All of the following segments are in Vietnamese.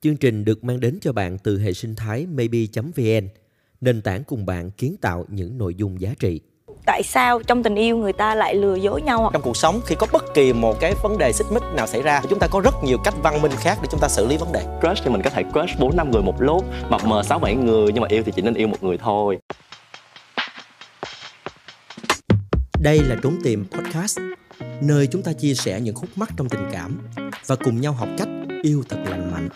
Chương trình được mang đến cho bạn từ hệ sinh thái maybe.vn, nền tảng cùng bạn kiến tạo những nội dung giá trị. tại sao trong tình yêu người ta lại lừa dối nhau trong cuộc sống khi có bất kỳ một cái vấn đề xích mích nào xảy ra thì chúng ta có rất nhiều cách văn minh khác để chúng ta xử lý vấn đề. Crush thì mình có thể crush 4 năm người một lúc mập mờ 6 7 người nhưng mà yêu thì chỉ nên yêu một người thôi. Đây là Trốn Tìm Podcast, nơi chúng ta chia sẻ những khúc mắc trong tình cảm và cùng nhau học cách yêu thật lành mạnh.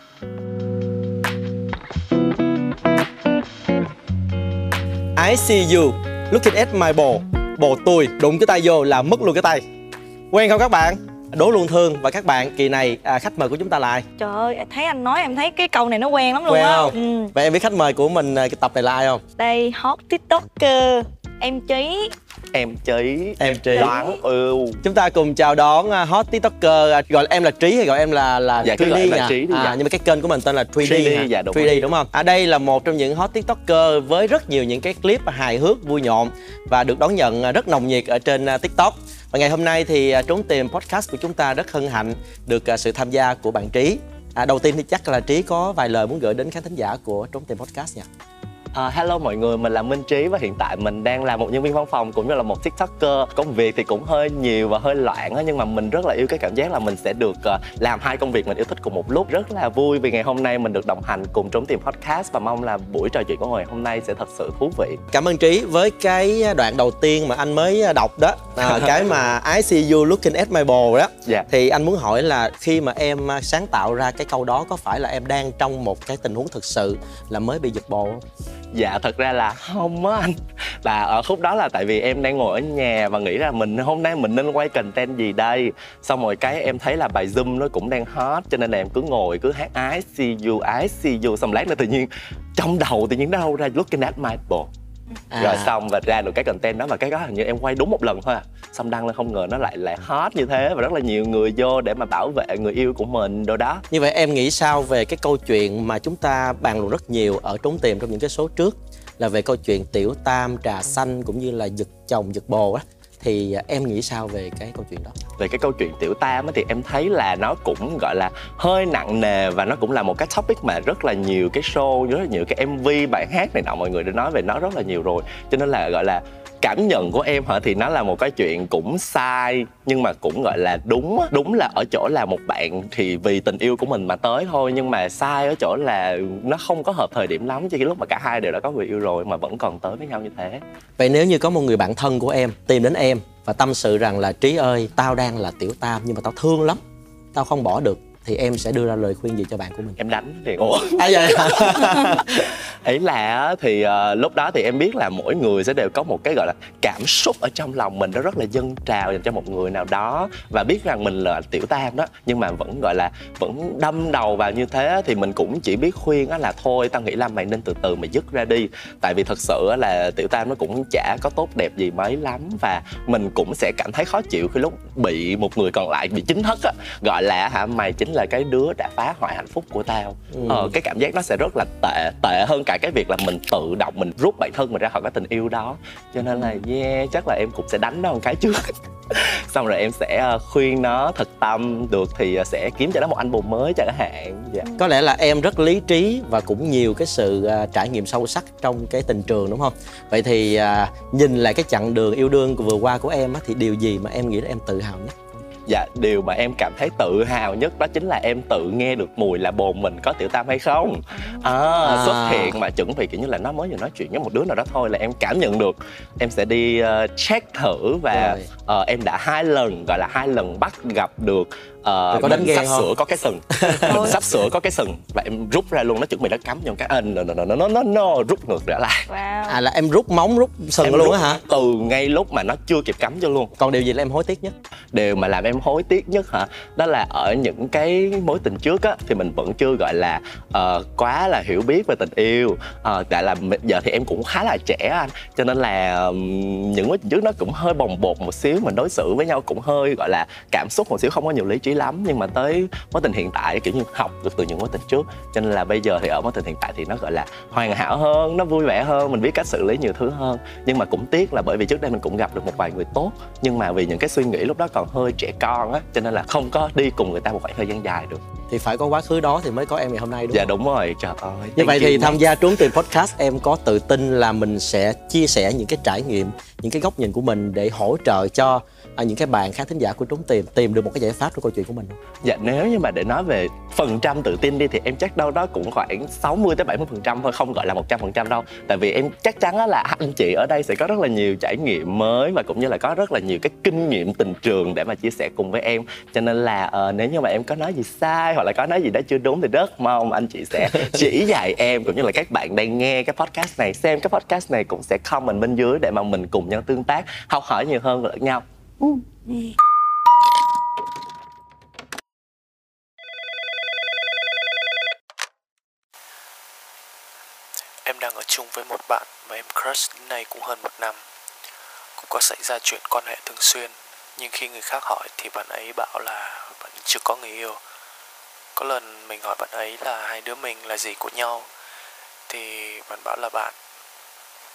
I see you. Looking at my bồ. Bồ tôi đụng cái tay vô là mất luôn cái tay. Quen không các bạn? Đố luôn thương. Và các bạn kỳ này à, khách mời của chúng ta là ai? Trời ơi thấy anh nói em thấy cái câu này nó quen lắm luôn quen á. không? Ừ. vậy em biết khách mời của mình à, cái tập này là ai không? Đây hot tiktoker. Em trí em trí em trí đoán ừ chúng ta cùng chào đón à, hot tiktoker à, gọi em là trí hay gọi em là là Dạ, cứ 3D gọi em là nha? Trí đi, à, dạ. nhưng mà cái kênh của mình tên là 3D, 3D, hả? dạ, đúng 3D rồi. đúng không à đây là một trong những hot tiktoker với rất nhiều những cái clip hài hước vui nhộn và được đón nhận à, rất nồng nhiệt ở trên tiktok và ngày hôm nay thì trốn tìm podcast của chúng ta rất hân hạnh được sự tham gia của bạn trí à, đầu tiên thì chắc là trí có vài lời muốn gửi đến khán thính giả của trốn tìm podcast nha À, hello mọi người, mình là Minh Trí và hiện tại mình đang là một nhân viên văn phòng cũng như là một tiktoker. Công việc thì cũng hơi nhiều và hơi loạn á nhưng mà mình rất là yêu cái cảm giác là mình sẽ được ờ, làm hai công việc mình yêu thích cùng một lúc. Rất là vui vì ngày hôm nay mình được đồng hành cùng Trốn Tìm Podcast và mong là buổi trò chuyện của ngày hôm nay sẽ thật sự thú vị. Cảm ơn trí với cái đoạn đầu tiên mà anh mới đọc đó. À, cái mà I see you looking at my bồ đó. Dạ. thì anh muốn hỏi là khi mà em sáng tạo ra cái câu đó có phải là em đang trong một cái tình huống thực sự là mới bị giật bồ không Dạ thật ra là không á anh. Là ở khúc đó là tại vì em đang ngồi ở nhà và nghĩ là mình hôm nay mình nên quay content gì đây? Xong rồi cái em thấy là bài Zoom nó cũng đang hot Cho nên là em cứ ngồi cứ hát I see you, I see you. Xong lát nữa tự nhiên trong đầu tự nhiên đâu ra looking at my ball À. Rồi xong và ra được cái content đó và cái đó hình như em quay đúng một lần thôi à. Xong đăng lên không ngờ nó lại lại hot như thế Và rất là nhiều người vô để mà bảo vệ người yêu của mình đồ đó. Như vậy em nghĩ sao về cái câu chuyện mà chúng ta bàn luận rất nhiều ở trốn tìm trong những cái số trước? Là về câu chuyện tiểu tam trà xanh cũng như là giật chồng giật bồ á thì à, em nghĩ sao về cái câu chuyện đó? Về cái câu chuyện tiểu tam ấy thì em thấy là nó cũng, gọi là, hơi nặng nề và nó cũng là một cái topic mà rất là nhiều cái show, rất là nhiều cái mv bài hát này nọ, mọi người đã nói về nó rất là nhiều rồi. Cho nên là, gọi là cảm nhận của em hả? Thì nó là một cái chuyện cũng sai, nhưng mà cũng, gọi là, đúng đúng là ở chỗ là một bạn thì vì tình yêu của mình mà tới thôi, nhưng mà sai ở chỗ là nó không có hợp thời điểm lắm, cho cái lúc mà cả hai đều đã có người yêu rồi mà vẫn còn tới với nhau như thế. Vậy nếu như có một người bạn thân của em tìm đến em và tâm sự rằng là trí ơi, tao đang là tiểu tam, nhưng mà tao thương lắm, tao không bỏ được thì em sẽ đưa ra lời khuyên gì cho bạn của mình? Em đánh thì ủa? À vậy hả? ý là á, thì ờ, lúc đó thì em biết là mỗi người sẽ đều có một cái gọi là cảm xúc ở trong lòng mình nó rất là dâng trào dành cho một người nào đó. Và biết rằng mình là tiểu tam đó nhưng mà vẫn gọi là vẫn đâm đầu vào như thế thì mình cũng chỉ biết khuyên á là thôi tao nghĩ là mày nên từ từ mày dứt ra đi. Tại vì thật sự á là tiểu tam nó cũng chả có tốt đẹp gì mấy lắm và mình cũng sẽ cảm thấy khó chịu khi lúc bị một người còn lại bị chính thức á. Gọi là hả mày chính là cái đứa đã phá hoại hạnh phúc của tao. Ừ. ờ, cái cảm giác nó sẽ rất là tệ tệ hơn cả cái việc là mình tự động mình rút bản thân mình ra khỏi cái tình yêu đó. Cho nên là yeah chắc là em cũng sẽ đánh nó một cái trước. Xong rồi em sẽ ờ, khuyên nó thật tâm được thì ờ, sẽ kiếm cho nó một anh bồ mới chẳng hạn. Dạ. Có lẽ là em rất lý trí và cũng nhiều cái sự à, trải nghiệm sâu sắc trong cái tình trường đúng không? Vậy thì nhìn lại cái chặng đường yêu đương vừa qua của em á, thì điều gì mà em nghĩ là em tự hào nhất dạ điều mà em cảm thấy tự hào nhất đó chính là em tự nghe được mùi là bồn mình có tiểu tam hay không à, À. xuất hiện mà chuẩn bị kiểu như là nó mới vừa nói chuyện với một đứa nào đó thôi là em cảm nhận được em sẽ đi ờ, check thử và Rồi. ờ, em đã hai lần gọi là hai lần bắt gặp được ờ, có đánh sắp sửa có cái sừng. Mình sắp sửa có cái sừng. Và em rút ra luôn nó chuẩn bị nó cắm trong cái à, no, no, no, no, no, rút ngược trở lại. Wow. À là em rút móng rút sừng em luôn á hả? từ ngay lúc mà nó chưa kịp cắm cho luôn. Còn điều gì là em hối tiếc nhất? Điều mà làm em hối tiếc nhất hả? Đó là ở những cái mối tình trước á thì mình vẫn chưa gọi là ờ, quá là hiểu biết về tình yêu. Ờ, tại là giờ thì em cũng khá là trẻ anh. Cho nên là những mối tình trước nó cũng hơi bồng bột một xíu mình đối xử với nhau cũng hơi gọi là cảm xúc một xíu không có nhiều lý trí chí lắm nhưng mà tới mối tình hiện tại kiểu như học được từ những mối tình trước. Cho nên là bây giờ thì ở mối tình hiện tại thì nó gọi là hoàn hảo hơn nó vui vẻ hơn mình biết cách xử lý nhiều thứ hơn. Nhưng mà cũng tiếc là bởi vì trước đây mình cũng gặp được một vài người tốt nhưng mà vì những cái suy nghĩ lúc đó còn hơi trẻ con á cho nên là không có đi cùng người ta một khoảng thời gian dài được. Thì phải có quá khứ đó thì mới có em ngày hôm nay đúng dạ không? đúng rồi trời ơi Như vậy thì tham gia trốn tìm podcast em có tự tin là mình sẽ chia sẻ những cái trải nghiệm, những cái góc nhìn của mình để hỗ trợ cho à, những cái bạn khán thính giả của trốn tìm tìm được một cái giải pháp trong câu chuyện của mình không? Dạ nếu như mà để nói về phần trăm tự tin đi thì em chắc đâu đó cũng khoảng 60 tới 70 phần trăm thôi không gọi là 100 phần trăm đâu. Tại vì em chắc chắn là anh chị ở đây sẽ có rất là nhiều trải nghiệm mới và cũng như là có rất là nhiều cái kinh nghiệm tình trường để mà chia sẻ cùng với em. Cho nên là ờ, nếu như mà em có nói gì sai hoặc là có nói gì đó chưa đúng thì rất mong anh chị sẽ chỉ dạy em cũng như là các bạn đang nghe cái podcast này xem cái podcast này cũng sẽ comment bên dưới để mà mình cùng nhau tương tác học hỏi nhiều hơn lẫn nhau Em đang ở chung với một bạn mà em crush đến nay cũng hơn một năm. Cũng có xảy ra chuyện quan hệ thường xuyên, nhưng khi người khác hỏi thì bạn ấy bảo là bạn chưa có người yêu. Có lần mình hỏi bạn ấy là hai đứa mình là gì của nhau, thì bạn bảo là bạn.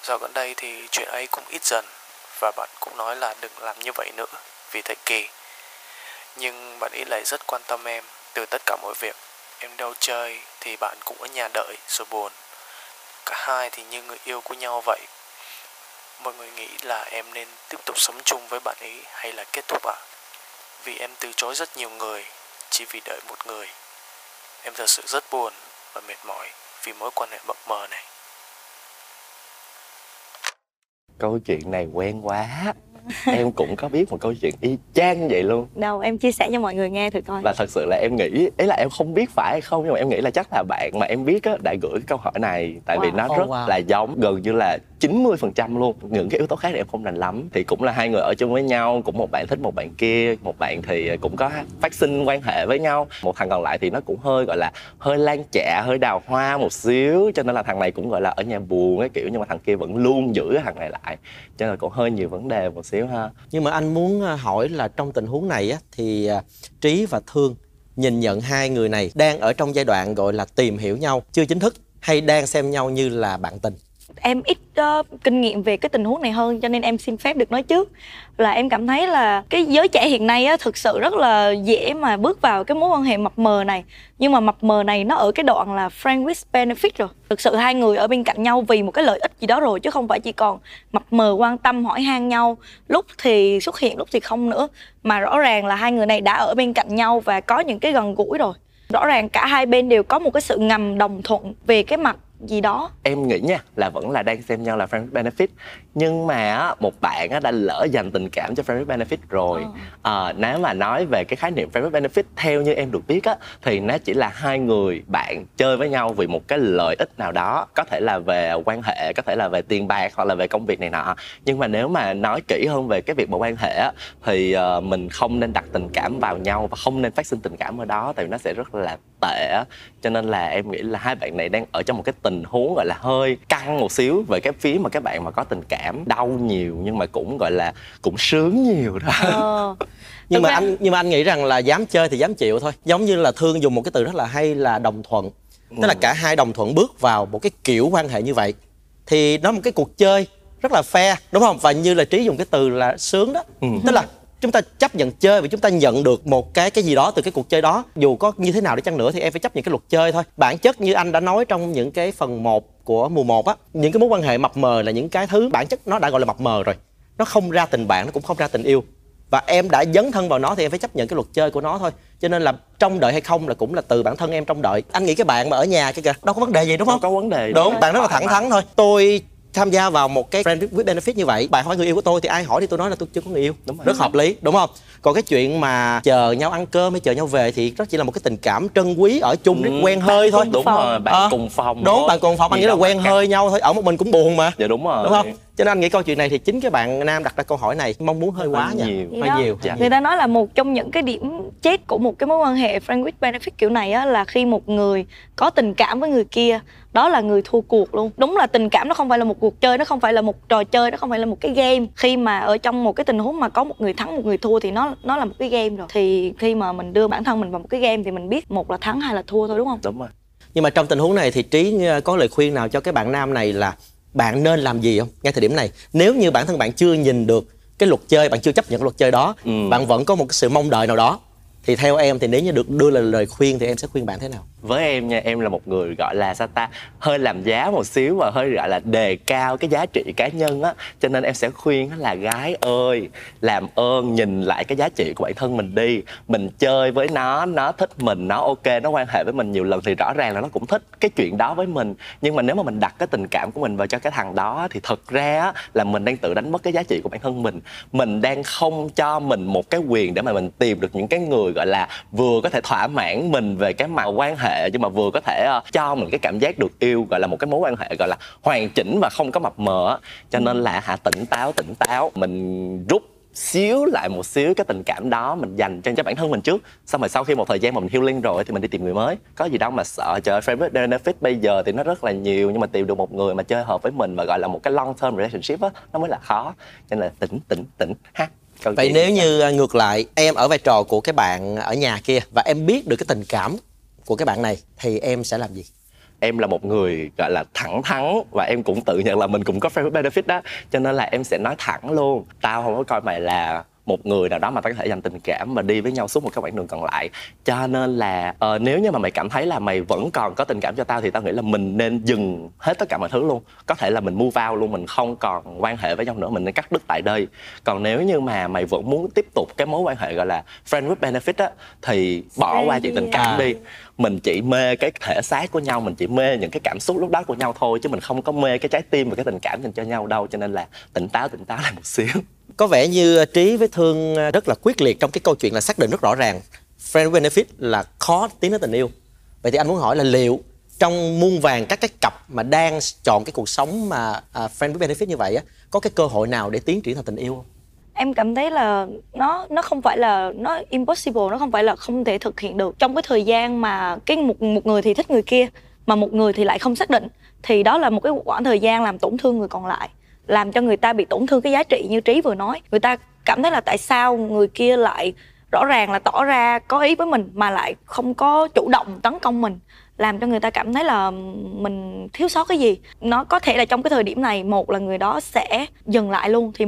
Dạo gần đây thì chuyện ấy cũng ít dần, và bạn cũng nói là đừng làm như vậy nữa, vì thấy kỳ. Nhưng bạn ấy lại rất quan tâm em từ tất cả mọi việc. Em đâu chơi thì bạn cũng ở nhà đợi rồi buồn. Cả hai thì như người yêu của nhau vậy. Mọi người nghĩ là em nên tiếp tục sống chung với bạn ấy hay là kết thúc ạ? Vì em từ chối rất nhiều người chỉ vì đợi một người. Em thật sự rất buồn và mệt mỏi vì mối quan hệ mập mờ này câu chuyện này quen quá. em cũng có biết một câu chuyện y chang như vậy luôn. Đâu em chia sẻ cho mọi người nghe thử coi. Và thật sự là em nghĩ ý là em không biết phải hay không nhưng mà em nghĩ là chắc là bạn mà em biết á đã gửi cái câu hỏi này. Tại vì Wow. nó Oh, rất wow. là giống gần như là 90 phần trăm luôn. Những cái yếu tố khác thì em không rành lắm. Thì cũng là hai người ở chung với nhau cũng một bạn thích một bạn kia. Một bạn thì cũng có phát sinh quan hệ với nhau. Một thằng còn lại thì nó cũng hơi gọi là hơi lan chạ hơi đào hoa một xíu. Cho nên là thằng này cũng gọi là ở nhà buồn cái kiểu nhưng mà thằng kia vẫn luôn giữ cái thằng này lại. Cho nên là cũng hơi nhiều vấn đề một xíu ha Nhưng mà anh muốn à, hỏi là trong tình huống này á, thì à, Trí và Thương nhìn nhận hai người này đang ở trong giai đoạn gọi là tìm hiểu nhau, chưa chính thức, hay đang xem nhau như là bạn tình em ít uh, kinh nghiệm về cái tình huống này hơn cho nên em xin phép được nói trước. Là em cảm thấy là cái giới trẻ hiện nay á thực sự rất là dễ mà bước vào cái mối quan hệ mập mờ này. Nhưng mà mập mờ này nó ở cái đoạn là friend with benefit rồi. Thực sự hai người ở bên cạnh nhau vì một cái lợi ích gì đó rồi chứ không phải chỉ còn mập mờ quan tâm hỏi han nhau. Lúc thì xuất hiện lúc thì không nữa. Mà rõ ràng là hai người này đã ở bên cạnh nhau và có những cái gần gũi rồi. Rõ ràng cả hai bên đều có một cái sự ngầm đồng thuận về cái mặt gì đó. Em nghĩ nha là vẫn là đang xem nhau là friend benefit nhưng mà một bạn đã lỡ dành tình cảm cho friend with benefit rồi. Ờ, nếu mà nói về cái khái niệm friend with benefit theo như em được biết á thì nó chỉ là hai người bạn chơi với nhau vì một cái lợi ích nào đó. Có thể là về quan hệ có thể là về tiền bạc hoặc là về công việc này nọ. Nhưng mà nếu mà nói kỹ hơn về cái việc mà quan hệ á thì ờ, mình không nên đặt tình cảm vào nhau và không nên phát sinh tình cảm ở đó tại vì nó sẽ rất là tệ á. Cho nên là em nghĩ là hai bạn này đang ở trong một cái tình huống gọi là hơi căng một xíu về cái phía mà các bạn mà có tình cảm đau nhiều nhưng mà cũng gọi là cũng sướng nhiều đó. Ờ. nhưng mà ra- anh nhưng mà anh nghĩ rằng là dám chơi thì dám chịu thôi. Giống như là thương dùng một cái từ rất là hay là đồng thuận. Tức là cả hai đồng thuận bước vào một cái kiểu quan hệ như vậy thì nó một cái cuộc chơi rất là fair đúng không? Và như là trí dùng cái từ là sướng đó. Ừ. tức là chúng ta chấp nhận chơi và chúng ta nhận được một cái cái gì đó từ cái cuộc chơi đó. Dù có như thế nào đi chăng nữa thì em phải chấp nhận cái luật chơi thôi. Bản chất như anh đã nói trong những cái phần 1 của mùa 1 á những cái mối quan hệ mập mờ là những cái thứ bản chất nó đã gọi là mập mờ rồi. Nó không ra tình bạn nó cũng không ra tình yêu. Và em đã dấn thân vào nó thì em phải chấp nhận cái luật chơi của nó thôi. Cho nên là trông đợi hay không là cũng là từ bản thân em trông đợi. Anh nghĩ cái bạn mà ở nhà kia kìa đâu có vấn đề gì đúng không Không? có vấn đề đúng bạn rất là thẳng thắn thôi. Tôi tham gia vào một cái friend with benefit như vậy bạn hỏi người yêu của tôi thì ai hỏi thì tôi nói là tôi chưa có người yêu Đúng rồi. rất hợp lý đúng không còn cái chuyện mà chờ nhau ăn cơm hay chờ nhau về thì đó chỉ là một cái tình cảm trân quý ở chung Ừ, quen hơi thôi đúng phòng. rồi bạn Ờ, cùng phòng đúng thôi. bạn cùng phòng anh nghĩ là quen hơi nhau thôi ở một mình cũng buồn mà dạ đúng rồi đúng không cho nên anh nghĩ câu chuyện này thì chính cái bạn nam đặt ra câu hỏi này mong muốn hơi quá Hơi nha nhiều. Hơi đó. nhiều Dạ. người ta nói là một trong những cái điểm chết của một cái mối quan hệ friend with benefit kiểu này á là khi một người có tình cảm với người kia đó là người thua cuộc luôn. Đúng là tình cảm nó không phải là một cuộc chơi nó không phải là một trò chơi nó không phải là một cái game. Khi mà ở trong một cái tình huống mà có một người thắng một người thua thì nó nó là một cái game rồi. Thì khi mà mình đưa bản thân mình vào một cái game thì mình biết một là thắng hay là thua thôi đúng không? Đúng rồi. Nhưng mà trong tình huống này thì trí ờ, có lời khuyên nào cho cái bạn nam này là bạn nên làm gì không? Ngay thời điểm này nếu như bản thân bạn chưa nhìn được cái luật chơi bạn chưa chấp nhận cái luật chơi đó Ừ. bạn vẫn có một cái sự mong đợi nào đó thì theo em thì nếu như được đưa lời lời khuyên thì em sẽ khuyên bạn thế nào với em nha, em là một người gọi là sao ta, hơi làm giá một xíu và hơi gọi là đề cao cái giá trị cá nhân á. Cho nên em sẽ khuyên là, gái ơi, làm ơn nhìn lại cái giá trị của bản thân mình đi. Mình chơi với nó nó thích mình, nó ok, nó quan hệ với mình nhiều lần thì rõ ràng là nó cũng thích cái chuyện đó với mình. Nhưng mà nếu mà mình đặt cái tình cảm của mình vào cho cái thằng đó thì thật ra là mình đang tự đánh mất cái giá trị của bản thân mình. Mình đang không cho mình một cái quyền để mà mình tìm được những cái người, gọi là, vừa có thể thỏa mãn mình về cái mặt quan hệ nhưng mà vừa có thể ờ, cho mình cái cảm giác được yêu gọi là một cái mối quan hệ gọi là hoàn chỉnh và không có mập mờ cho nên là hả tỉnh táo tỉnh táo mình rút xíu lại một xíu cái tình cảm đó mình dành cho bản thân mình trước. Xong rồi sau khi một thời gian mà mình healing rồi thì mình đi tìm người mới. Có gì đâu mà sợ trời friend with benefit bây giờ thì nó rất là nhiều nhưng mà tìm được một người mà chơi hợp với mình và gọi là một cái long term relationship á nó mới là khó. Cho nên là tỉnh tỉnh tỉnh. Ha Câu vậy nếu như ờ, ngược lại em ở vai trò của cái bạn ở nhà kia và em biết được cái tình cảm của các bạn này thì em sẽ làm gì? Em là một người, gọi là, thẳng thắn và em cũng tự nhận là mình cũng có friend benefit đó. Cho nên là em sẽ nói thẳng luôn. Tao không có coi mày là một người nào đó mà tao có thể dành tình cảm và đi với nhau suốt một cái quãng đường còn lại. Cho nên là ờ, nếu như mà mày cảm thấy là mày vẫn còn có tình cảm cho tao thì tao nghĩ là mình nên dừng hết tất cả mọi thứ luôn. Có thể là mình move out luôn mình không còn quan hệ với nhau nữa mình nên cắt đứt tại đây. Còn nếu như mà mày vẫn muốn tiếp tục cái mối quan hệ gọi là friend with benefit á thì bỏ qua chuyện tình cảm đi. Mình chỉ mê cái thể xác của nhau mình chỉ mê những cái cảm xúc lúc đó của nhau thôi chứ mình không có mê cái trái tim và cái tình cảm dành cho nhau đâu. Cho nên là tỉnh táo tỉnh táo lại một xíu có vẻ như ờ, trí với thương ờ, rất là quyết liệt trong cái câu chuyện là xác định rất rõ ràng friend benefit là khó tiến đến tình yêu. Vậy thì anh muốn hỏi là liệu trong muôn vàng các cái cặp mà đang chọn cái cuộc sống mà à, friend with benefit như vậy á có cái cơ hội nào để tiến triển thành tình yêu không? Em cảm thấy là nó nó không phải là nó impossible nó không phải là không thể thực hiện được. Trong cái thời gian mà cái một một người thì thích người kia mà một người thì lại không xác định thì đó là một cái khoảng thời gian làm tổn thương người còn lại làm cho người ta bị tổn thương cái giá trị như trí vừa nói. Người ta cảm thấy là tại sao người kia lại rõ ràng là tỏ ra có ý với mình mà lại không có chủ động tấn công mình, làm cho người ta cảm thấy là mình thiếu sót cái gì. Nó có thể là trong cái thời điểm này, một là người đó sẽ dừng lại luôn thì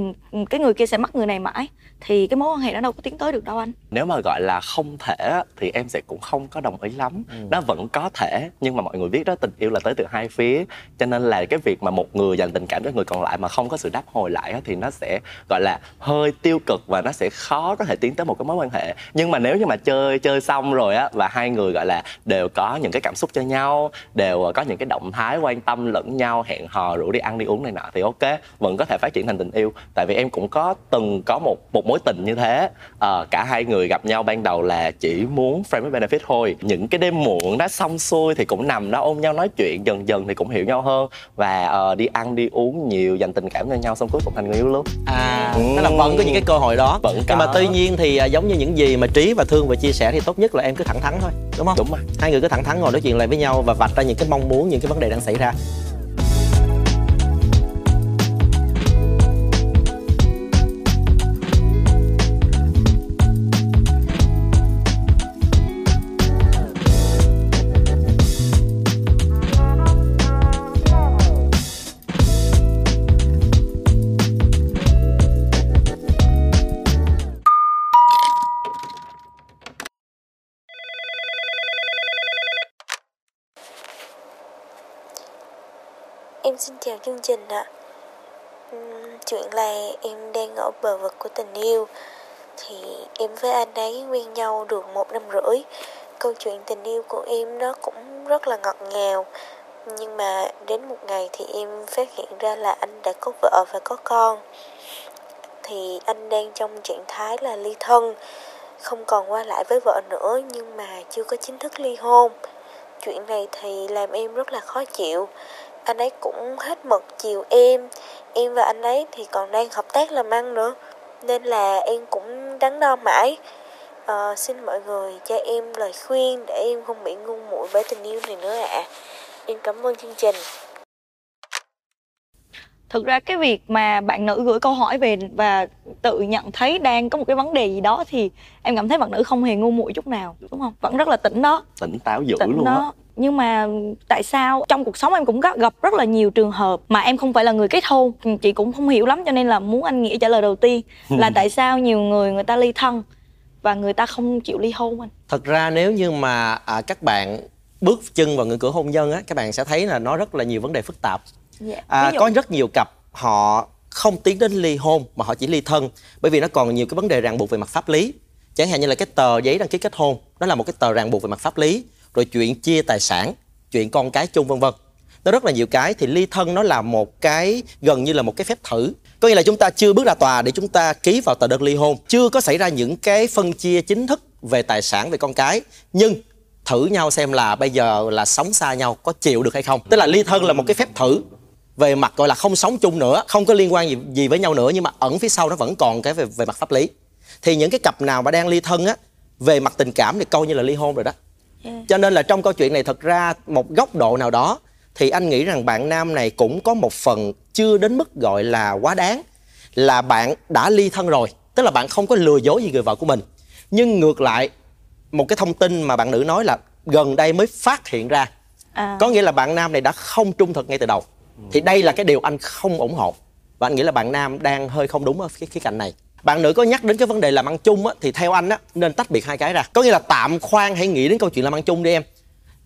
cái người kia sẽ mất người này mãi thì cái mối quan hệ nó đâu có tiến tới được đâu anh. Nếu mà gọi là không thể á, thì em sẽ cũng không có đồng ý lắm. Nó vẫn có thể nhưng mà mọi người biết đó tình yêu là tới từ hai phía. Cho nên là cái việc mà một người dành tình cảm cho người còn lại mà không có sự đáp hồi lại á, thì nó sẽ gọi là hơi tiêu cực và nó sẽ khó có thể tiến tới một cái mối quan hệ. Nhưng mà nếu như mà chơi chơi xong rồi á và hai người gọi là đều có những cái cảm xúc cho nhau đều có những cái động thái quan tâm lẫn nhau hẹn hò rủ đi ăn đi uống này nọ thì ok vẫn có thể phát triển thành tình yêu. Tại vì em cũng có từng có một một mối tình như thế. Ờ, cả hai người gặp nhau ban đầu là chỉ muốn friend with benefit thôi. Những cái đêm muộn đó xong xuôi thì cũng nằm đó ôm nhau nói chuyện dần dần thì cũng hiểu nhau hơn. Và ờ, đi ăn đi uống nhiều dành tình cảm cho nhau xong cuối cùng thành người yêu luôn. À Ừ. tức là vẫn có những cái cơ hội đó. Vẫn nhưng mà có. tuy nhiên thì à, giống như những gì mà trí và thương vừa chia sẻ thì tốt nhất là em cứ thẳng thắn thôi đúng không? Đúng rồi. Hai người cứ thẳng thắn ngồi nói chuyện lại với nhau và vạch ra những cái mong muốn những cái vấn đề đang xảy ra chương trình ạ. Chuyện là em đang ở bờ vực của tình yêu. Thì em với anh ấy quen nhau được một năm rưỡi. Câu chuyện tình yêu của em nó cũng rất là ngọt ngào. Nhưng mà đến một ngày thì em phát hiện ra là anh đã có vợ và có con. Thì anh đang trong trạng thái là ly thân, Không còn qua lại với vợ nữa nhưng mà chưa có chính thức ly hôn. Chuyện này thì làm em rất là khó chịu anh ấy cũng hết mực chiều em. Em và anh ấy thì còn đang hợp tác làm ăn nữa nên là em cũng đắn đo mãi. Ờ, xin mọi người cho em lời khuyên để em không bị ngu muội bởi tình yêu này nữa ạ. À. em cảm ơn chương trình. Thực ra cái việc mà bạn nữ gửi câu hỏi về và tự nhận thấy đang có một cái vấn đề gì đó thì em cảm thấy bạn nữ không hề ngu muội chút nào đúng không? Vẫn rất là tỉnh đó. Tỉnh táo dữ tỉnh luôn á. đó nhưng mà tại sao trong cuộc sống em cũng gặp rất là nhiều trường hợp mà em không phải là người kết hôn? Chị cũng không hiểu lắm cho nên là muốn anh nghĩa trả lời đầu tiên là tại sao nhiều người người ta ly thân và người ta không chịu ly hôn anh? Thật ra nếu như mà à, các bạn bước chân vào ngưỡng cửa hôn nhân á các bạn sẽ thấy là nó rất là nhiều vấn đề phức tạp. Dạ. à, dụ- có rất nhiều cặp họ không tiến đến ly hôn mà họ chỉ ly thân bởi vì nó còn nhiều cái vấn đề ràng buộc về mặt pháp lý. Chẳng hạn như là cái tờ giấy đăng ký kết hôn đó là một cái tờ ràng buộc về mặt pháp lý rồi chuyện chia tài sản chuyện con cái chung vân vân. Nó rất là nhiều cái thì ly thân nó là một cái gần như là một cái phép thử. Có nghĩa là chúng ta chưa bước ra tòa để chúng ta ký vào tờ đơn ly hôn. Chưa có xảy ra những cái phân chia chính thức về tài sản về con cái. Nhưng thử nhau xem là bây giờ là sống xa nhau có chịu được hay không. Tức là ly thân là một cái phép thử về mặt gọi là không sống chung nữa không có liên quan gì, gì với nhau nữa nhưng mà ẩn phía sau nó vẫn còn cái về, về mặt pháp lý. Thì những cái cặp nào mà đang ly thân á về mặt tình cảm thì coi như là ly hôn rồi đó cho nên là trong câu chuyện này thật ra một góc độ nào đó thì anh nghĩ rằng bạn nam này cũng có một phần chưa đến mức gọi là quá đáng là bạn đã ly thân rồi. Tức là bạn không có lừa dối gì người vợ của mình. Nhưng ngược lại một cái thông tin mà bạn nữ nói là gần đây mới phát hiện ra. À, có nghĩa là bạn nam này đã không trung thực ngay từ đầu. Thì đây là cái điều anh không ủng hộ. Và anh nghĩ là bạn nam đang hơi không đúng ở cái khía cạnh này bạn nữ có nhắc đến cái vấn đề làm ăn chung á thì theo anh á nên tách biệt hai cái ra. Có nghĩa là tạm khoan hãy nghĩ đến câu chuyện làm ăn chung đi em.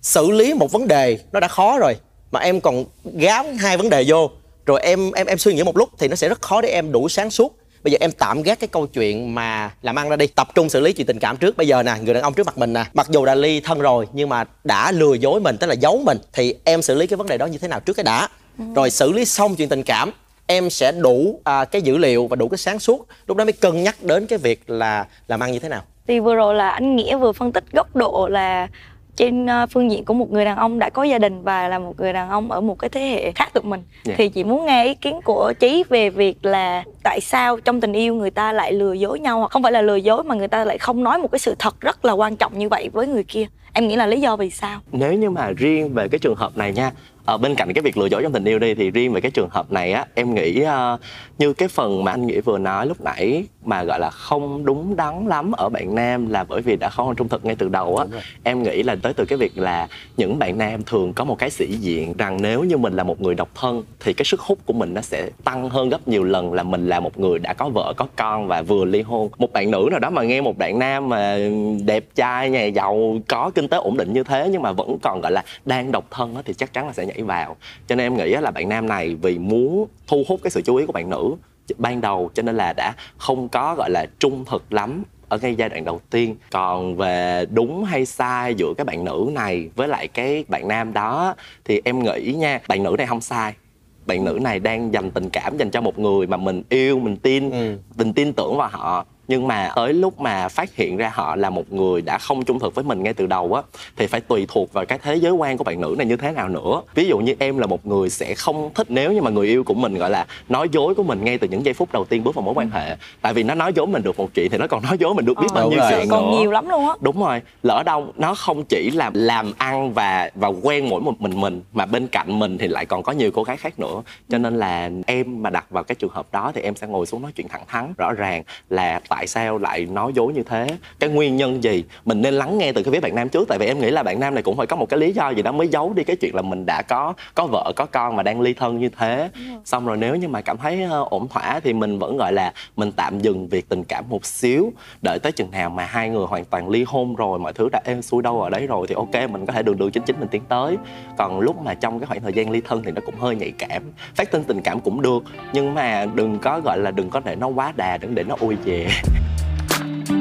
Xử lý một vấn đề nó đã khó rồi mà em còn gáo hai vấn đề vô. Rồi em em em suy nghĩ một lúc thì nó sẽ rất khó để em đủ sáng suốt. Bây giờ em tạm gác cái câu chuyện mà làm ăn ra đi. Tập trung xử lý chuyện tình cảm trước. Bây giờ nè người đàn ông trước mặt mình nè. Mặc dù đã ly thân rồi nhưng mà đã lừa dối mình tức là giấu mình thì em xử lý cái vấn đề đó như thế nào trước cái đã. Rồi xử lý xong chuyện tình cảm em sẽ đủ à, cái dữ liệu và đủ cái sáng suốt. Lúc đó mới cân nhắc đến cái việc là làm ăn như thế nào. Thì vừa rồi là anh nghĩa vừa phân tích góc độ là trên ờ, phương diện của một người đàn ông đã có gia đình và là một người đàn ông ở một cái thế hệ khác tụi mình. Dạ. thì chị muốn nghe ý kiến của trí về việc là tại sao trong tình yêu người ta lại lừa dối nhau hoặc không phải là lừa dối mà người ta lại không nói một cái sự thật rất là quan trọng như vậy với người kia. Em nghĩ là lý do vì sao? Nếu như mà riêng về cái trường hợp này nha ở bên cạnh cái việc lừa dối trong tình yêu đi thì riêng về cái trường hợp này á em nghĩ ờ, như cái phần mà anh nghĩa vừa nói lúc nãy mà gọi là không đúng đắn lắm ở bạn nam là bởi vì đã không trung thực ngay từ đầu á em nghĩ là tới từ cái việc là những bạn nam thường có một cái sĩ diện rằng nếu như mình là một người độc thân thì cái sức hút của mình nó sẽ tăng hơn gấp nhiều lần là mình là một người đã có vợ có con và vừa ly hôn. Một bạn nữ nào đó mà nghe một bạn nam mà đẹp trai nhà giàu có kinh tế ổn định như thế nhưng mà vẫn còn gọi là đang độc thân á, thì chắc chắn là sẽ nhảy vào. Cho nên em nghĩ là bạn nam này vì muốn thu hút cái sự chú ý của bạn nữ ban đầu cho nên là đã không có gọi là trung thực lắm ở ngay giai đoạn đầu tiên. Còn về đúng hay sai giữa cái bạn nữ này với lại cái bạn nam đó thì em nghĩ nha bạn nữ này không sai. Bạn nữ này đang dành tình cảm dành cho một người mà mình yêu mình tin Ừ. mình tin tưởng vào họ nhưng mà tới lúc mà phát hiện ra họ là một người đã không trung thực với mình ngay từ đầu á thì phải tùy thuộc vào cái thế giới quan của bạn nữ này như thế nào nữa. Ví dụ như em là một người sẽ không thích nếu như mà người yêu của mình gọi là nói dối của mình ngay từ những giây phút đầu tiên bước vào mối quan hệ. Tại vì nó nói dối mình được một chuyện thì nó còn nói dối mình được biết Ờ, bao nhiêu chuyện còn nữa. nhiều lắm luôn á. Đúng rồi. Lỡ đâu nó không chỉ là làm ăn và và quen mỗi một mình mình mà bên cạnh mình thì lại còn có nhiều cô gái khác nữa. Cho nên là em mà đặt vào cái trường hợp đó thì em sẽ ngồi xuống nói chuyện thẳng thắn rõ ràng là tại sao lại nói dối như thế? Cái nguyên nhân gì? Mình nên lắng nghe từ cái phía bạn nam trước tại vì em nghĩ là bạn nam này cũng phải có một cái lý do gì đó mới giấu đi cái chuyện là mình đã có có vợ có con mà đang ly thân như thế. Xong rồi nếu như mà cảm thấy ờ, ổn thỏa thì mình vẫn gọi là mình tạm dừng việc tình cảm một xíu. Đợi tới chừng nào mà hai người hoàn toàn ly hôn rồi mọi thứ đã êm xuôi đâu ở đấy rồi thì ok mình có thể đường đường chính chính mình tiến tới. Còn lúc mà trong cái khoảng thời gian ly thân thì nó cũng hơi nhạy cảm phát tin tình cảm cũng được. Nhưng mà đừng có gọi là đừng có để nó quá đà đừng để nó ôi về mọi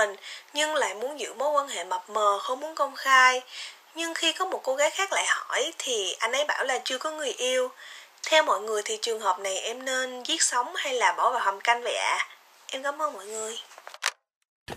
mình nhưng lại muốn giữ mối quan hệ mập mờ, không muốn công khai. Nhưng khi có một cô gái khác lại hỏi thì anh ấy bảo là chưa có người yêu. Theo mọi người thì trường hợp này em nên giết sống hay là bỏ vào hầm canh vậy ạ? À? Em cảm ơn mọi người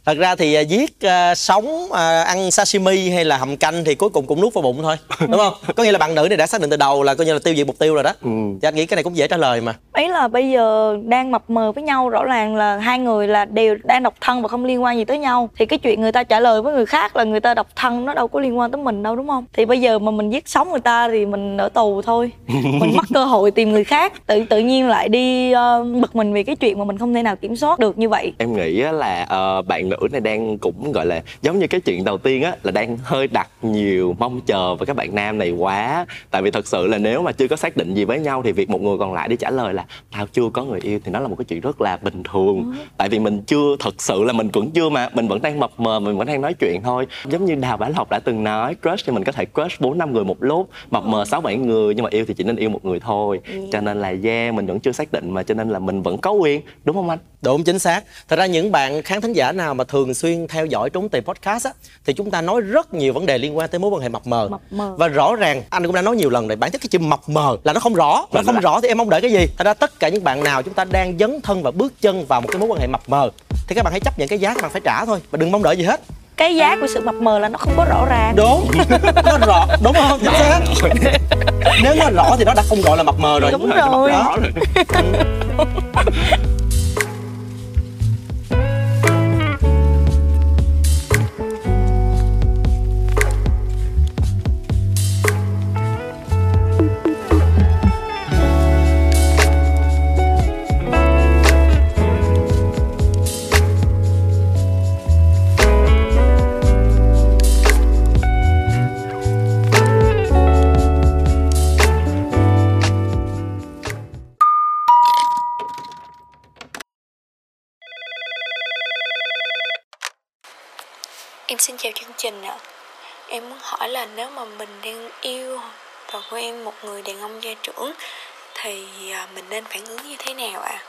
thật ra thì à, giết à, sống à, ăn sashimi hay là hầm canh thì cuối cùng cũng nuốt vào bụng thôi đúng không? Có nghĩa là bạn nữ này đã xác định từ đầu là coi như là tiêu diệt mục tiêu rồi đó. Ừ. thì anh nghĩ cái này cũng dễ trả lời mà. Ý là bây giờ đang mập mờ với nhau rõ ràng là hai người là đều đang độc thân và không liên quan gì tới nhau. Thì cái chuyện người ta trả lời với người khác là người ta độc thân nó đâu có liên quan tới mình đâu đúng không? Thì bây giờ mà mình giết sống người ta thì mình ở tù thôi. Mình mất cơ hội tìm người khác. Tự tự nhiên lại đi uh, bực mình vì cái chuyện mà mình không thể nào kiểm soát được như vậy. Em nghĩ á là uh, bạn nữ này đang cũng gọi là giống như cái chuyện đầu tiên á là đang hơi đặt nhiều mong chờ vào các bạn nam này quá. Tại vì thật sự là nếu mà chưa có xác định gì với nhau thì việc một người còn lại đi trả lời là tao chưa có người yêu thì nó là một cái chuyện rất là bình thường. Tại vì mình chưa thật sự là mình vẫn chưa mà mình vẫn đang mập mờ mình vẫn đang nói chuyện thôi. Giống như đào bá lộc đã từng nói crush thì mình có thể crush bốn năm người một lúc mập mờ sáu bảy người nhưng mà yêu thì chỉ nên yêu một người thôi. Cho nên là yeah mình vẫn chưa xác định mà cho nên là mình vẫn có quyền. Đúng không anh? Đúng chính xác. Thật ra những bạn khán thính giả nào mà thường xuyên theo dõi trúng tìm podcast á thì chúng ta nói rất nhiều vấn đề liên quan tới mối quan hệ mập mờ. Mập mờ. và rõ ràng anh cũng đã nói nhiều lần rồi bản chất cái chữ mập mờ là nó không rõ. Nó không rõ thì em mong đợi cái gì? Thật ra tất cả những bạn nào chúng ta đang dấn thân và bước chân vào một cái mối quan hệ mập mờ thì các bạn hãy chấp nhận cái giá các bạn phải trả thôi và đừng mong đợi gì hết. Cái giá của sự mập mờ là nó không có rõ ràng. Đúng. Nó rõ đúng không? Chính xác. Nếu nó rõ thì nó đã không gọi là mập mờ rồi. Đúng rồi. đó. Em chương trình ạ. Em muốn hỏi là nếu mà mình đang yêu và quen một người đàn ông gia trưởng thì à, mình nên phản ứng như thế nào ạ?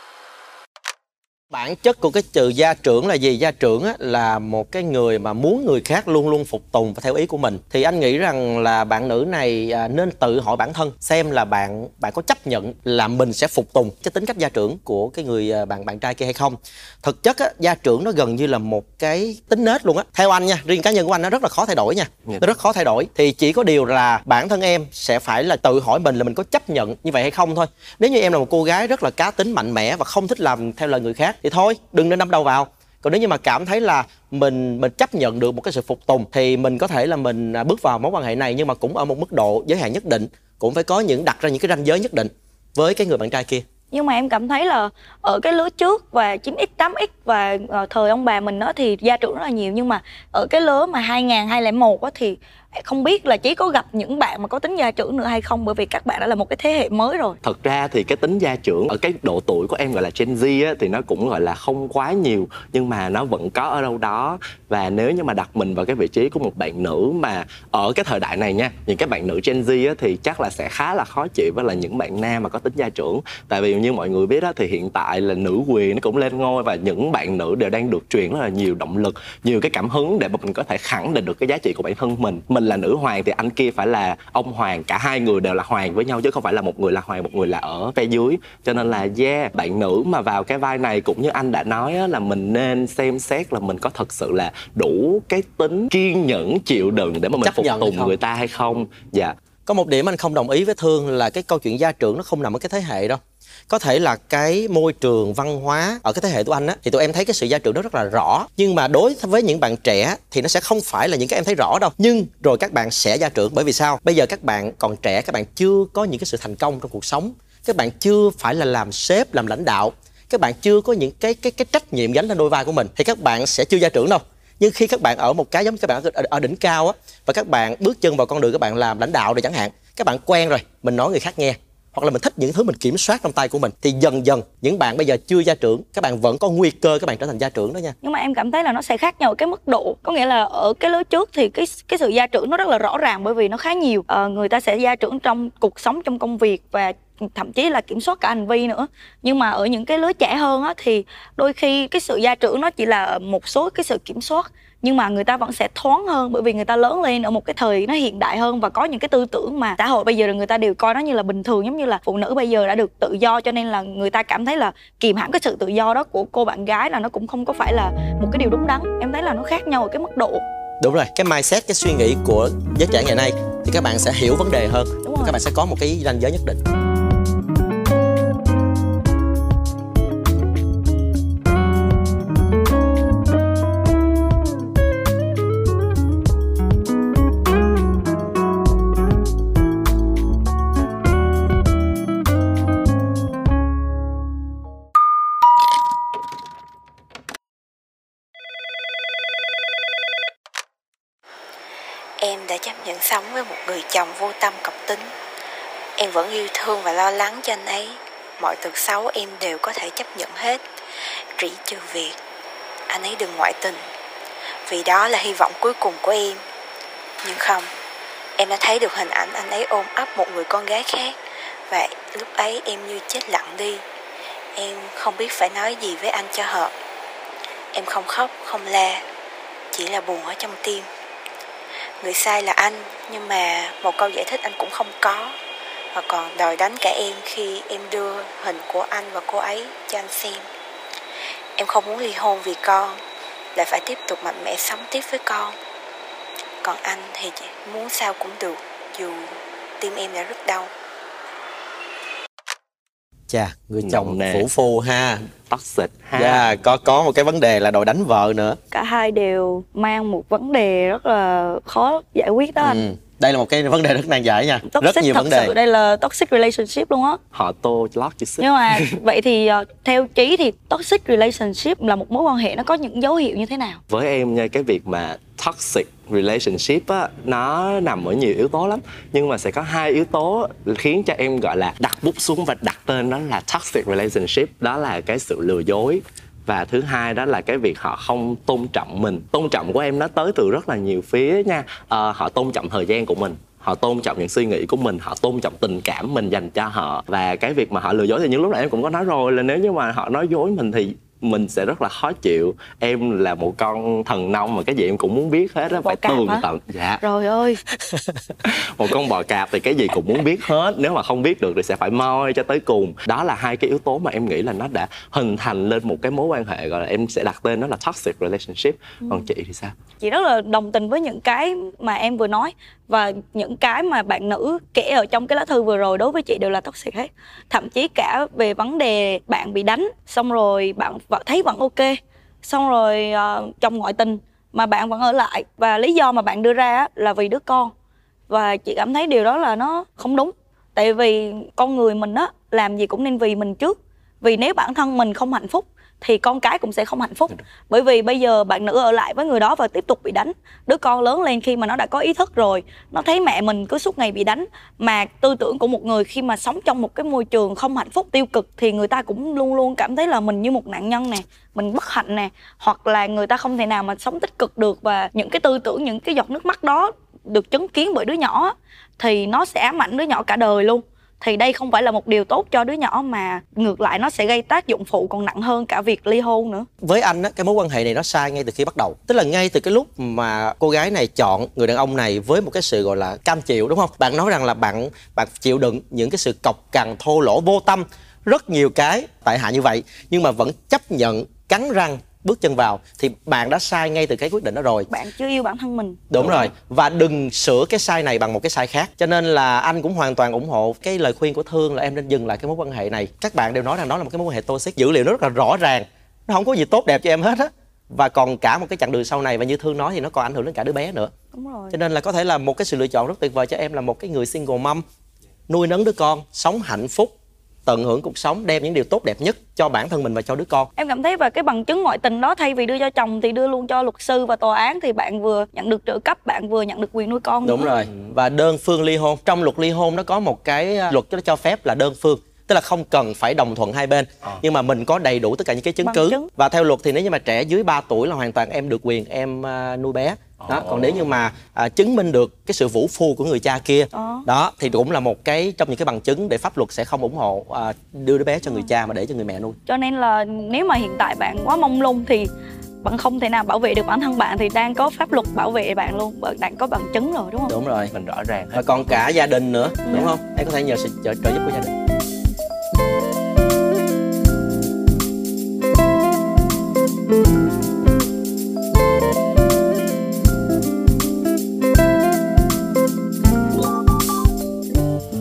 Bản chất của cái từ gia trưởng là gì? Gia trưởng á, là một cái người mà muốn người khác luôn luôn phục tùng và theo ý của mình. Thì anh nghĩ rằng là bạn nữ này à, nên tự hỏi bản thân xem là bạn bạn có chấp nhận là mình sẽ phục tùng cái tính cách gia trưởng của cái người à, bạn bạn trai kia hay không? Thực chất á, gia trưởng nó gần như là một cái tính nết luôn á. Theo anh nha riêng cá nhân của anh nó rất là khó thay đổi nha. Dạ. nó rất khó thay đổi. Thì chỉ có điều là bản thân em sẽ phải là tự hỏi mình là mình có chấp nhận như vậy hay không thôi. Nếu như em là một cô gái rất là cá tính mạnh mẽ và không thích làm theo lời người khác thì thôi, đừng nên đâm đầu vào. Còn nếu như mà cảm thấy là mình mình chấp nhận được một cái sự phục tùng, thì mình có thể là mình à, bước vào mối quan hệ này nhưng mà cũng ở một mức độ giới hạn nhất định. Cũng phải có những, đặt ra những cái ranh giới nhất định với cái người bạn trai kia. Nhưng mà em cảm thấy là ở cái lứa trước và 9x 8x và ờ, thời ông bà mình đó thì gia trưởng rất là nhiều. Nhưng mà ở cái lứa mà 2000 2001 á thì không biết là chỉ có gặp những bạn mà có tính gia trưởng nữa hay không? Bởi vì các bạn đã là một cái thế hệ mới rồi. Thật ra thì cái tính gia trưởng ở cái độ tuổi của em gọi là Gen Z á, thì nó cũng gọi là không quá nhiều nhưng mà nó vẫn có ở đâu đó. Và nếu như mà đặt mình vào cái vị trí của một bạn nữ mà ở cái thời đại này nha những cái bạn nữ Gen Z á, thì chắc là sẽ khá là khó chịu với là những bạn nam mà có tính gia trưởng. Tại vì như mọi người biết á, thì hiện tại là nữ quyền nó cũng lên ngôi và những bạn nữ đều đang được truyền rất là nhiều động lực nhiều cái cảm hứng để mà mình có thể khẳng định được cái giá trị của bản thân mình. Mình là nữ hoàng thì anh kia phải là ông hoàng. Cả hai người đều là hoàng với nhau chứ không phải là một người là hoàng một người là ở phe dưới. Cho nên là yeah bạn nữ mà vào cái vai này cũng như anh đã nói á, là mình nên xem xét là mình có thật sự là đủ cái tính kiên nhẫn chịu đựng để mà mình Chấp phục tùng người ta hay không? Dạ. Có một điểm anh không đồng ý với thương là cái câu chuyện gia trưởng nó không nằm ở cái thế hệ đâu có thể là cái môi trường văn hóa ở cái thế hệ của anh á thì tụi em thấy cái sự gia trưởng đó rất là rõ. Nhưng mà đối với những bạn trẻ thì nó sẽ không phải là những cái em thấy rõ đâu. Nhưng rồi các bạn sẽ gia trưởng bởi vì sao? Bây giờ các bạn còn trẻ các bạn chưa có những cái sự thành công trong cuộc sống. Các bạn chưa phải là làm sếp làm lãnh đạo. Các bạn chưa có những cái cái cái trách nhiệm gánh lên đôi vai của mình thì các bạn sẽ chưa gia trưởng đâu. Nhưng khi các bạn ở một cái giống như các bạn ở, ở đỉnh cao á và các bạn bước chân vào con đường các bạn làm lãnh đạo rồi chẳng hạn các bạn quen rồi mình nói người khác nghe hoặc là mình thích những thứ mình kiểm soát trong tay của mình thì dần dần những bạn bây giờ chưa gia trưởng các bạn vẫn có nguy cơ các bạn trở thành gia trưởng đó nha. Nhưng mà em cảm thấy là nó sẽ khác nhau ở cái mức độ có nghĩa là ở cái lứa trước thì cái cái sự gia trưởng nó rất là rõ ràng bởi vì nó khá nhiều. À, người ta sẽ gia trưởng trong cuộc sống trong công việc và thậm chí là kiểm soát cả hành vi nữa. Nhưng mà ở những cái lứa trẻ hơn á thì đôi khi cái sự gia trưởng nó chỉ là một số cái sự kiểm soát nhưng mà người ta vẫn sẽ thoáng hơn bởi vì người ta lớn lên ở một cái thời nó hiện đại hơn và có những cái tư tưởng mà xã hội bây giờ là người ta đều coi nó như là bình thường giống như là phụ nữ bây giờ đã được tự do cho nên là người ta cảm thấy là kìm hãm cái sự tự do đó của cô bạn gái là nó cũng không có phải là một cái điều đúng đắn. Em thấy là nó khác nhau ở cái mức độ. Đúng rồi cái mindset cái suy nghĩ của giới trẻ ngày nay thì các bạn sẽ hiểu vấn đề hơn Đúng rồi. các bạn sẽ có một cái ranh giới nhất định thương và lo lắng cho anh ấy. Mọi tật xấu em đều có thể chấp nhận hết. Chỉ trừ việc anh ấy đừng ngoại tình. Vì đó là hy vọng cuối cùng của em. Nhưng không, em đã thấy được hình ảnh anh ấy ôm ấp một người con gái khác. Và lúc ấy em như chết lặng đi. Em không biết phải nói gì với anh cho hợp. Em không khóc, không la, chỉ là buồn ở trong tim. Người sai là anh Nhưng mà một câu giải thích anh cũng không có và còn đòi đánh cả em khi em đưa hình của anh và cô ấy cho anh xem. Em không muốn ly hôn vì con Lại phải tiếp tục mạnh mẽ sống tiếp với con. Còn anh thì chỉ muốn sao cũng được Dù tim em đã rất đau. Chà người chồng nàn. phủ phu ha. Toxic ha. Dạ có có một cái vấn đề là đòi đánh vợ nữa. Cả hai đều mang một vấn đề rất là khó giải quyết đó anh. Ừ. đây là một cái vấn đề rất nan giải nha. Rất toxic nhiều thật vấn đề. sự đây là toxic relationship luôn á. Họ tô lót chữ xích. Nhưng mà vậy thì ờ, theo trí thì toxic relationship là một mối quan hệ nó có những dấu hiệu như thế nào? Với em nha cái việc mà toxic relationship á nó nằm ở nhiều yếu tố lắm. Nhưng mà sẽ có hai yếu tố khiến cho em gọi là đặt bút xuống và đặt tên đó là toxic relationship. Đó là cái sự lừa dối và thứ hai đó là cái việc họ không tôn trọng mình. Tôn trọng của em nó tới từ rất là nhiều phía nha. À, họ tôn trọng thời gian của mình họ tôn trọng những suy nghĩ của mình họ tôn trọng tình cảm mình dành cho họ. Và cái việc mà họ lừa dối thì những lúc này em cũng có nói rồi là nếu như mà họ nói dối mình thì mình sẽ rất là khó chịu. Em là một con thần nông mà cái gì em cũng muốn biết hết á phải tường tận dạ. Rồi ơi. Một con bò cạp thì cái gì cũng muốn biết hết nếu mà không biết được thì sẽ phải moi cho tới cùng. Đó là hai cái yếu tố mà em nghĩ là nó đã hình thành lên một cái mối quan hệ gọi là em sẽ đặt tên nó là toxic relationship. Còn chị thì sao? Chị rất là đồng tình với những cái mà em vừa nói và những cái mà bạn nữ kể ở trong cái lá thư vừa rồi đối với chị đều là toxic hết. Thậm chí cả về vấn đề bạn bị đánh xong rồi bạn vẫn thấy vẫn ok. Xong rồi ờ, uh, chồng ngoại tình mà bạn vẫn ở lại. Và lý do mà bạn đưa ra là vì đứa con. Và chị cảm thấy điều đó là nó không đúng. Tại vì con người mình á làm gì cũng nên vì mình trước. Vì nếu bản thân mình không hạnh phúc thì con cái cũng sẽ không hạnh phúc. Bởi vì bây giờ bạn nữ ở lại với người đó và tiếp tục bị đánh. Đứa con lớn lên khi mà nó đã có ý thức rồi nó thấy mẹ mình cứ suốt ngày bị đánh. Mà tư tưởng của một người khi mà sống trong một cái môi trường không hạnh phúc tiêu cực thì người ta cũng luôn luôn cảm thấy là mình như một nạn nhân nè mình bất hạnh nè hoặc là người ta không thể nào mà sống tích cực được. Và những cái tư tưởng những cái giọt nước mắt đó được chứng kiến bởi đứa nhỏ thì nó sẽ ám ảnh đứa nhỏ cả đời luôn thì đây không phải là một điều tốt cho đứa nhỏ mà ngược lại nó sẽ gây tác dụng phụ còn nặng hơn cả việc ly hôn nữa. Với anh á, cái mối quan hệ này nó sai ngay từ khi bắt đầu. Tức là ngay từ cái lúc mà cô gái này chọn người đàn ông này với một cái sự gọi là cam chịu, đúng không? Bạn nói rằng là bạn bạn chịu đựng những cái sự cọc cằn, thô lỗ, vô tâm rất nhiều cái tại hạ như vậy, nhưng mà vẫn chấp nhận cắn răng bước chân vào thì bạn đã sai ngay từ cái quyết định đó rồi. Bạn chưa yêu bản thân mình. Đúng rồi. Và đừng sửa cái sai này bằng một cái sai khác. Cho nên là anh cũng hoàn toàn ủng hộ cái lời khuyên của thương là em nên dừng lại cái mối quan hệ này. Các bạn đều nói rằng đó là một cái mối quan hệ toxic dữ liệu nó rất là rõ ràng. Nó không có gì tốt đẹp cho em hết á. Và còn cả một cái chặng đường sau này và như thương nói thì nó còn ảnh hưởng đến cả đứa bé nữa. Đúng rồi. Cho nên là có thể là một cái sự lựa chọn rất tuyệt vời cho em là một cái người single mom nuôi nấng đứa con sống hạnh phúc tận hưởng cuộc sống đem những điều tốt đẹp nhất cho bản thân mình và cho đứa con. Em cảm thấy và cái bằng chứng ngoại tình đó thay vì đưa cho chồng thì đưa luôn cho luật sư và tòa án thì bạn vừa nhận được trợ cấp bạn vừa nhận được quyền nuôi con. Đúng nữa. rồi. Và đơn phương ly hôn. Trong luật ly hôn nó có một cái à, luật nó cho phép là đơn phương tức là không cần phải đồng thuận hai bên. Nhưng mà mình có đầy đủ tất cả những cái chứng Bằng cứ. chứng. và theo luật thì nếu như mà trẻ dưới 3 tuổi là hoàn toàn em được quyền em à, nuôi bé. Đó còn nếu như mà à, chứng minh được cái sự vũ phu của người cha kia. Đó. đó thì cũng là một cái trong những cái bằng chứng để pháp luật sẽ không ủng hộ à, đưa đứa bé cho người cha mà để cho người mẹ nuôi. Cho nên là nếu mà hiện tại bạn quá mông lung thì bạn không thể nào bảo vệ được bản thân bạn thì đang có pháp luật bảo vệ bạn luôn. Bạn đang có bằng chứng rồi đúng không? Đúng rồi. Mình rõ ràng và còn cả gia đình nữa đúng Dạ. không? Em có thể nhờ sự trợ, trợ giúp của gia đình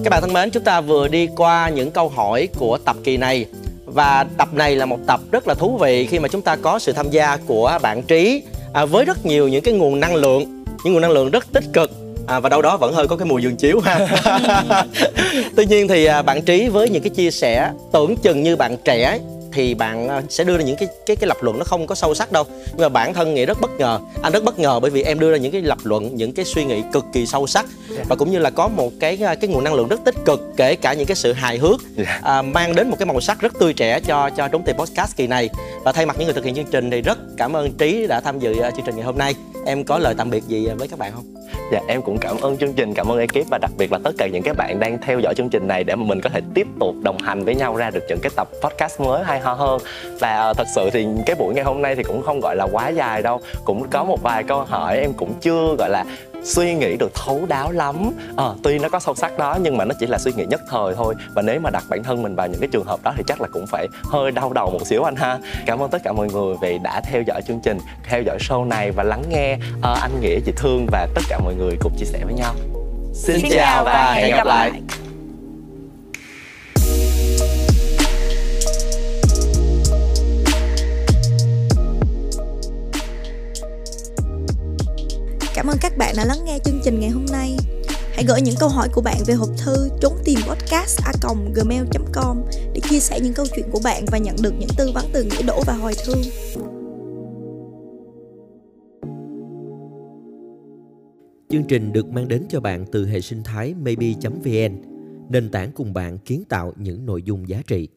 các bạn thân mến, chúng ta vừa đi qua những câu hỏi của tập kỳ này. Và tập này là một tập rất là thú vị khi mà chúng ta có sự tham gia của bạn Trí à, với rất nhiều những cái nguồn năng lượng, những nguồn năng lượng rất tích cực à, và đâu đó vẫn hơi có cái mùi giường chiếu ha. Tuy nhiên thì à, bạn Trí với những cái chia sẻ tưởng chừng như bạn trẻ thì bạn à, sẽ đưa ra những cái cái cái lập luận nó không có sâu sắc đâu. Nhưng mà bản thân nghĩ rất bất ngờ. Anh rất bất ngờ bởi vì em đưa ra những cái lập luận những cái suy nghĩ cực kỳ sâu sắc. Và cũng như là có một cái à, cái nguồn năng lượng rất tích cực kể cả những cái sự hài hước Dạ. à, mang đến một cái màu sắc rất tươi trẻ cho cho trúng tiền podcast kỳ này. Và thay mặt những người thực hiện chương trình thì rất cảm ơn trí đã tham dự chương trình ngày hôm nay em có lời tạm biệt gì với các bạn không Dạ em cũng cảm ơn chương trình, cảm ơn ekip và đặc biệt là tất cả những các bạn đang theo dõi chương trình này để mà mình có thể tiếp tục đồng hành với nhau ra được những cái tập podcast mới hay ho hơn. Và ờ, thật sự thì cái buổi ngày hôm nay thì cũng không gọi là quá dài đâu, cũng có một vài câu hỏi em cũng chưa gọi là suy nghĩ được thấu đáo lắm. À, tuy nó có sâu sắc đó nhưng mà nó chỉ là suy nghĩ nhất thời thôi. Và nếu mà đặt bản thân mình vào những cái trường hợp đó thì chắc là cũng phải hơi đau đầu một xíu anh ha. Cảm ơn tất cả mọi người vì đã theo dõi chương trình theo dõi show này và lắng nghe uh, anh nghĩa chị thương và tất cả mọi người cùng chia sẻ với nhau. Xin, chào và hẹn gặp lại. Cảm ơn các bạn đã lắng nghe chương trình ngày hôm nay. Hãy gửi những câu hỏi của bạn về hộp thư trốn tìm podcast a gmail.com để chia sẻ những câu chuyện của bạn và nhận được những tư vấn từ Nghĩa Đỗ và Hoài Thương. Chương trình được mang đến cho bạn từ hệ sinh thái maybe.vn, nền tảng cùng bạn kiến tạo những nội dung giá trị.